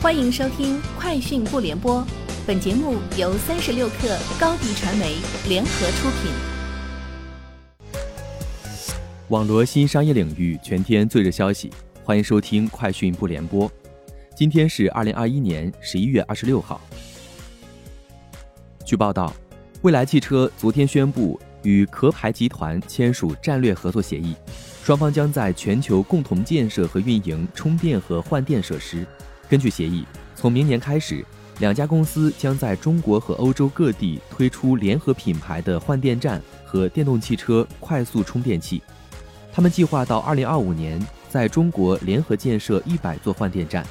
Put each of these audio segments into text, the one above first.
欢迎收听《快讯不联播》，本节目由三十六克高低传媒联合出品。网罗新商业领域全天最热消息，欢迎收听《快讯不联播》。今天是二零二一年十一月二十六号。据报道，蔚来汽车昨天宣布与壳牌集团签署战略合作协议，双方将在全球共同建设和运营充电和换电设施。根据协议，从明年开始，两家公司将在中国和欧洲各地推出联合品牌的换电站和电动汽车快速充电器。他们计划到2025年在中国联合建设100座换电站，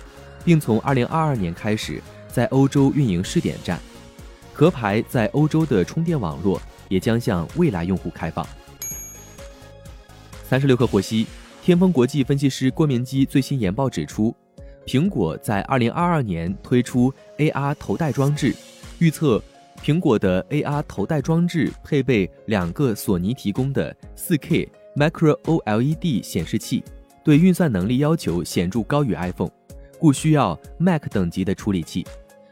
并从2022年开始在欧洲运营试点站。壳牌在欧洲的充电网络也将向未来用户开放。三十六氪获悉，天风国际分析师郭明基最新研报指出。苹果在二零二二年推出 AR 头戴装置，预测苹果的 AR 头戴装置配备两个索尼提供的四 K Micro OLED 显示器，对运算能力要求显著高于 iPhone，故需要 Mac 等级的处理器。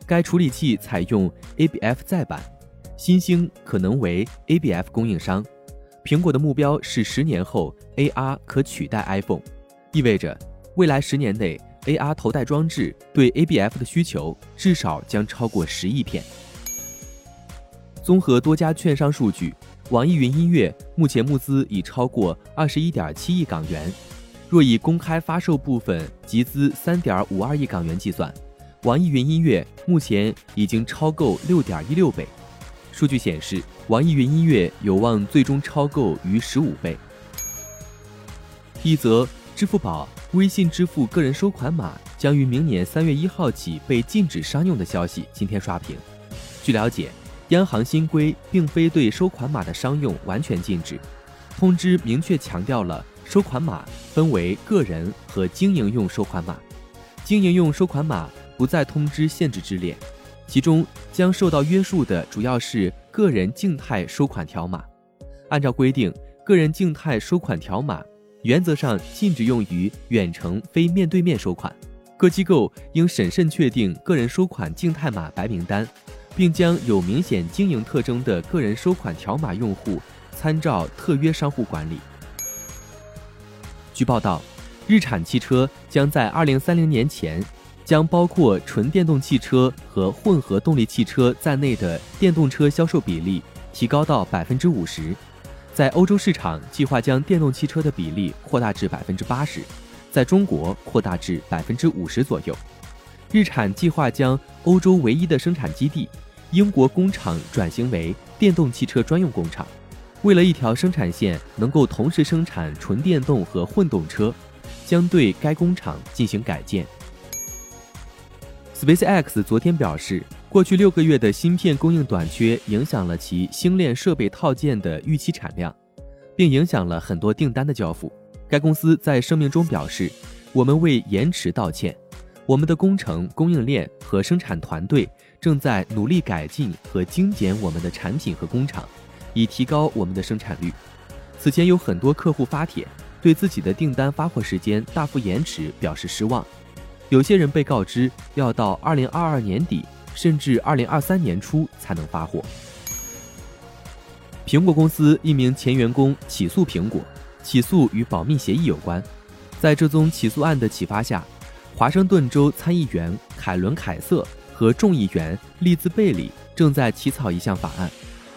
该处理器采用 ABF 再版，新兴可能为 ABF 供应商。苹果的目标是十年后 AR 可取代 iPhone，意味着未来十年内。AR 头戴装置对 ABF 的需求至少将超过十亿片。综合多家券商数据，网易云音乐目前募资已超过二十一点七亿港元。若以公开发售部分集资三点五二亿港元计算，网易云音乐目前已经超购六点一六倍。数据显示，网易云音乐有望最终超购逾十五倍。一则，支付宝。微信支付个人收款码将于明年三月一号起被禁止商用的消息今天刷屏。据了解，央行新规并非对收款码的商用完全禁止，通知明确强调了收款码分为个人和经营用收款码，经营用收款码不在通知限制之列，其中将受到约束的主要是个人静态收款条码。按照规定，个人静态收款条码。原则上禁止用于远程非面对面收款，各机构应审慎确定个人收款静态码白名单，并将有明显经营特征的个人收款条码用户参照特约商户管理。据报道，日产汽车将在二零三零年前，将包括纯电动汽车和混合动力汽车在内的电动车销售比例提高到百分之五十。在欧洲市场，计划将电动汽车的比例扩大至百分之八十，在中国扩大至百分之五十左右。日产计划将欧洲唯一的生产基地——英国工厂转型为电动汽车专用工厂。为了一条生产线能够同时生产纯电动和混动车，将对该工厂进行改建。SpaceX 昨天表示。过去六个月的芯片供应短缺影响了其星链设备套件的预期产量，并影响了很多订单的交付。该公司在声明中表示：“我们为延迟道歉。我们的工程、供应链和生产团队正在努力改进和精简我们的产品和工厂，以提高我们的生产率。”此前有很多客户发帖，对自己的订单发货时间大幅延迟表示失望。有些人被告知要到二零二二年底。甚至二零二三年初才能发货。苹果公司一名前员工起诉苹果，起诉与保密协议有关。在这宗起诉案的启发下，华盛顿州参议员凯伦·凯瑟和众议员利兹·贝里正在起草一项法案，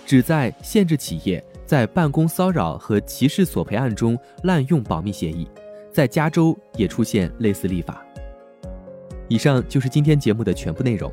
旨在限制企业在办公骚扰和歧视索赔案中滥用保密协议。在加州也出现类似立法。以上就是今天节目的全部内容。